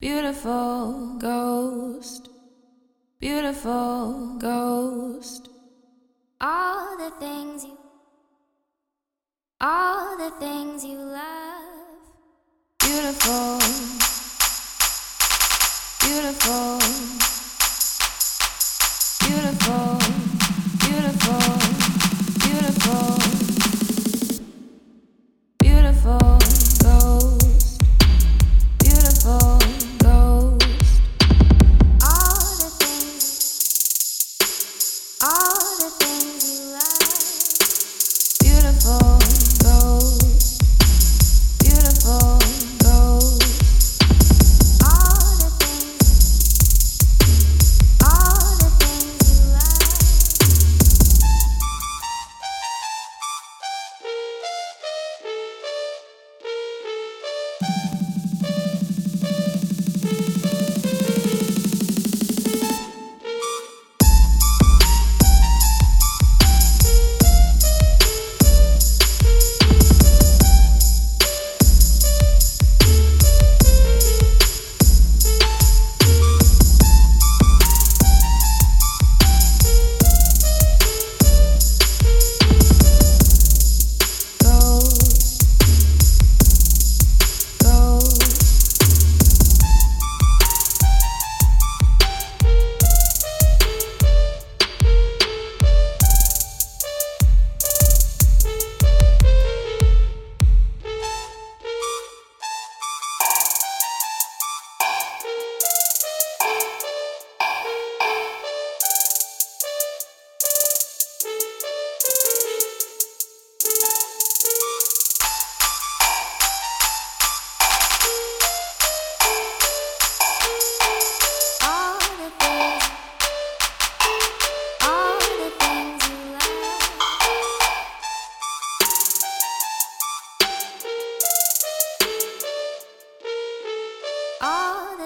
Beautiful ghost, beautiful ghost. All the things you, all the things you love. Beautiful, beautiful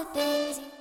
holidays